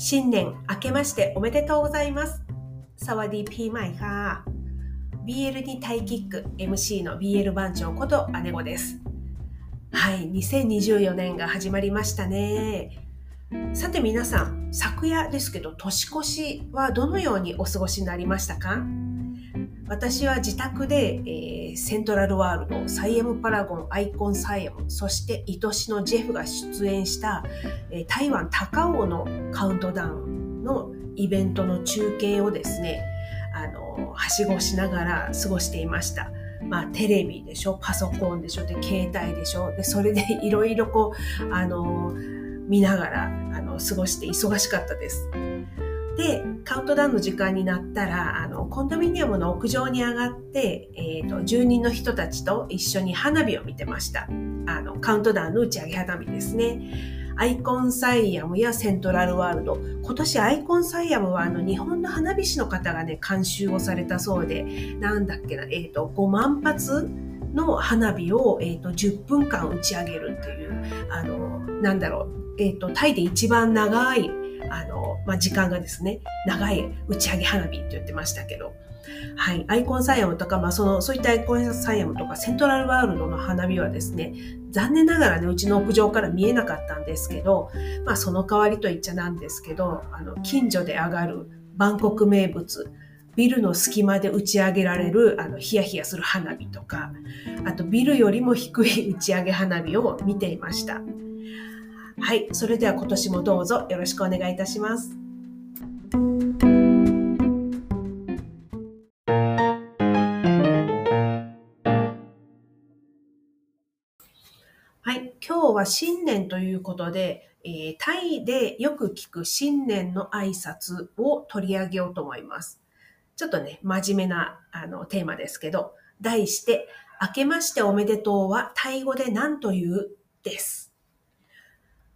新年明けましておめでとうございます。サワディピーマイค่ะ BL にタイキック MC の BL 番長こと姉子です。はい、2024年が始まりましたね。さて皆さん、昨夜ですけど年越しはどのようにお過ごしになりましたか？私は自宅で、えー、セントラルワールド、サイエムパラゴン、アイコンサイエム、そして愛しのジェフが出演した、え、台湾高尾のカウントダウンのイベントの中継をですね、あの、はしごしながら過ごしていました。まあ、テレビでしょ、パソコンでしょ、で、携帯でしょ、で、それで いろいろこう、あの、見ながら、あの、過ごして忙しかったです。で、カウントダウンの時間になったら、あの、コンドミニアムの屋上に上がって、えっ、ー、と、住人の人たちと一緒に花火を見てました。あの、カウントダウンの打ち上げ花火ですね。アイコンサイアムやセントラルワールド。今年アイコンサイアムはあの日本の花火師の方がね、監修をされたそうで、なんだっけな、えっ、ー、と、5万発の花火を、え、ー、と、10分間打ち上げるっていう、あの、なんだろう、えっ、と、タイで一番長いあの、まあ、時間がですね、長い打ち上げ花火って言ってましたけど、はい、アイコンサイアムとか、まあ、その、そういったアイコンサイアムとか、セントラルワールドの花火はですね、残念ながらね、うちの屋上から見えなかったんですけど、まあ、その代わりと言っちゃなんですけど、あの、近所で上がるバンコク名物、ビルの隙間で打ち上げられる、あの、ヒヤヒヤする花火とか、あとビルよりも低い打ち上げ花火を見ていました。はい、それでは今年もどうぞよろしくお願いいたします。はい、今日は新年ということで、えー、タイでよく聞く新年の挨拶を取り上げようと思います。ちょっとね、真面目なあのテーマですけど、題して、明けましておめでとうはタイ語で何と言う？です。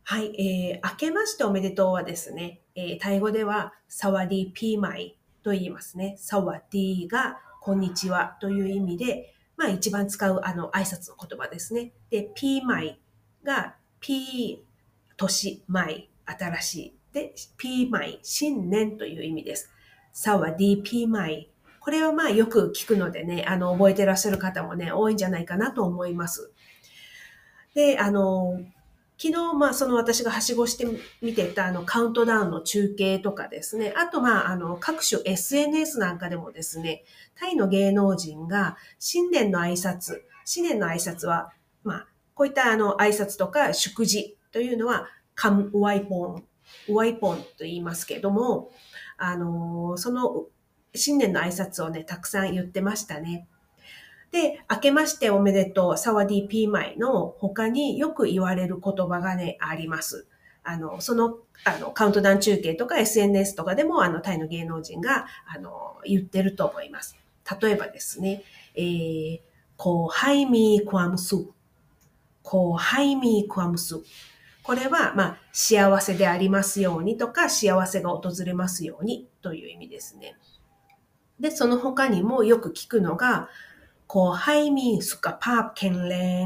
はい、えー、明けましておめでとうはですね、えー、タイ語では、サワディピーマイと言いますね。サワディが、こんにちはという意味で、まあ一番使うあの挨拶の言葉ですね。で、ピーマイが、ピー、年、マイ、新しい。で、ピーマイ、新年という意味です。サワディピーマイ。これはまあよく聞くのでね、あの、覚えてらっしゃる方もね、多いんじゃないかなと思います。で、あの、昨日、まあ、その私がはしごして見てたあのカウントダウンの中継とかですね、あと、まあ、あの、各種 SNS なんかでもですね、タイの芸能人が新年の挨拶、新年の挨拶は、まあ、こういったあの挨拶とか祝辞というのは、カムワイポン、ワイポンと言いますけども、あの、その新年の挨拶をね、たくさん言ってましたね。で、明けましておめでとう、サワディピーマイの他によく言われる言葉がね、あります。あの、その、あの、カウントダウン中継とか SNS とかでも、あの、タイの芸能人が、あの、言ってると思います。例えばですね、えー、こう、ハイミークワムス。こう、ハイミークワムス。これは、まあ、幸せでありますようにとか、幸せが訪れますようにという意味ですね。で、その他にもよく聞くのが、 ขอให้มีสุขภาพแข็งแรง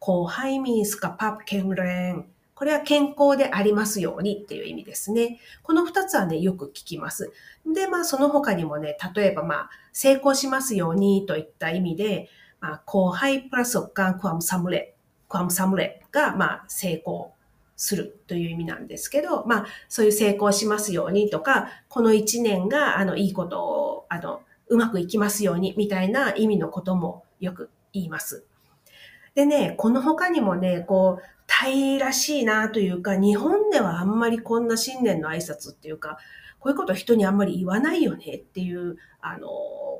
ขอให้มีสุขภาพแข็งแรงこれは健康でありますようにっていう意味ですね。この二つはね、よく聞きます。で、まあ、その他にもね、例えばまあ、成功しますようにといった意味で、まあ、後輩プラスการความสำเร็จความสำเร็จが、まあ、成功するという意味なんですけど、まあ、そういう成功しますようにとか、この一年が、あの、いいことを、あの、 うまくいきますように、みたいな意味のこともよく言います。でね、この他にもね、こう、タイらしいなというか、日本ではあんまりこんな新年の挨拶っていうか、こういうこと人にあんまり言わないよねっていう、あの、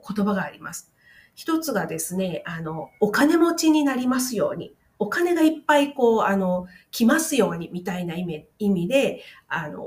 言葉があります。一つがですね、あの、お金持ちになりますように。お金がいっぱいこう、あの、来ますようにみたいな意味意味で、あの、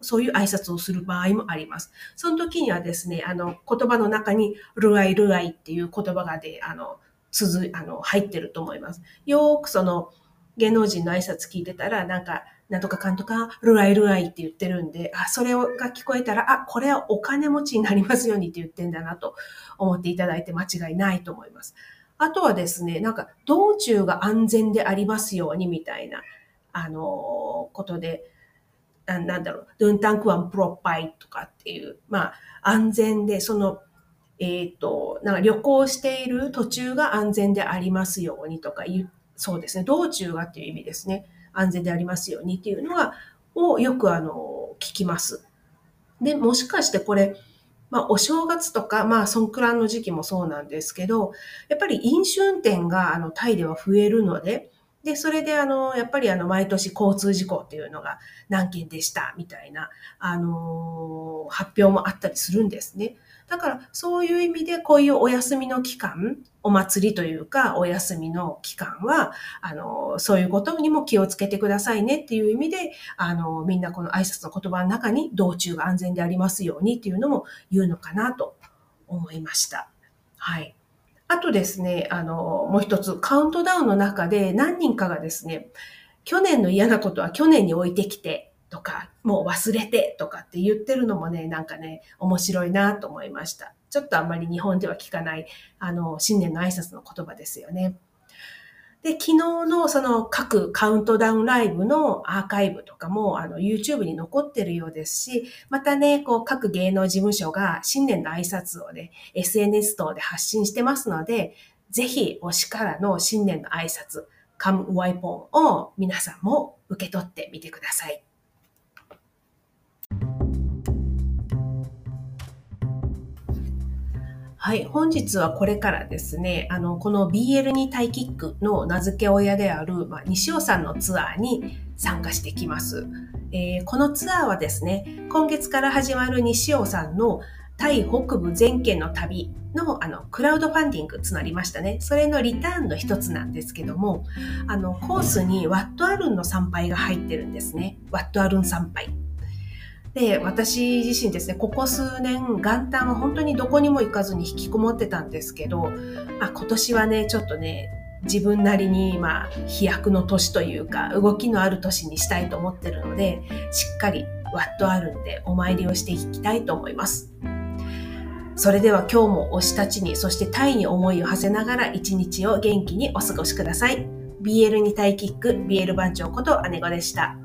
そういう挨拶をする場合もあります。その時にはですね、あの、言葉の中に、ルアイルアイっていう言葉がで、あの、続、あの、入ってると思います。よーくその、芸能人の挨拶聞いてたら、なんか、なんとかかんとか、ルアイルアイって言ってるんで、あ、それが聞こえたら、あ、これはお金持ちになりますようにって言ってんだなと思っていただいて間違いないと思います。あとはですね、なんか、道中が安全でありますようにみたいな、あの、ことで、なんだろう、ドゥンタンクワンプロパイとかっていう、まあ、安全で、その、えっ、ー、と、なんか旅行している途中が安全でありますようにとか言う、そうですね、道中がっていう意味ですね。安全でありますようにっていうのは、をよくあの、聞きます。で、もしかしてこれ、まあ、お正月とか、まあ、そんくらいの時期もそうなんですけど、やっぱり飲酒運転が、あの、タイでは増えるので、で、それであの、やっぱりあの、毎年交通事故っていうのが何件でした、みたいな、あのー、発表もあったりするんですね。だから、そういう意味で、こういうお休みの期間、お祭りというか、お休みの期間は、あの、そういうことにも気をつけてくださいねっていう意味で、あの、みんなこの挨拶の言葉の中に、道中が安全でありますようにっていうのも言うのかなと思いました。はい。あとですね、あの、もう一つ、カウントダウンの中で何人かがですね、去年の嫌なことは去年に置いてきて、とか、もう忘れてとかって言ってるのもね、なんかね、面白いなと思いました。ちょっとあんまり日本では聞かない、あの、新年の挨拶の言葉ですよね。で、昨日のその各カウントダウンライブのアーカイブとかも、あの、YouTube に残ってるようですし、またね、こう、各芸能事務所が新年の挨拶をね、SNS 等で発信してますので、ぜひ、推しからの新年の挨拶、カムワイポンを皆さんも受け取ってみてください。はい、本日はこれからですね、あの、この BL にタイキックの名付け親である、まあ、西尾さんのツアーに参加してきます。えー、このツアーはですね、今月から始まる西尾さんのタイ北部全県の旅のあのクラウドファンディングつなりましたね。それのリターンの一つなんですけども、あのコースにワットアルンの参拝が入ってるんですね。ワットアルン参拝。で、私自身ですね、ここ数年、元旦は本当にどこにも行かずに引きこもってたんですけど、あ、今年はね、ちょっとね、自分なりに、まあ、飛躍の年というか、動きのある年にしたいと思ってるので、しっかりワットあるんでお参りをしていきたいと思います。それでは今日も推したちに、そしてタイに思いを馳せながら一日を元気にお過ごしください。BL にタイキック、BL 番長こと姉子でした。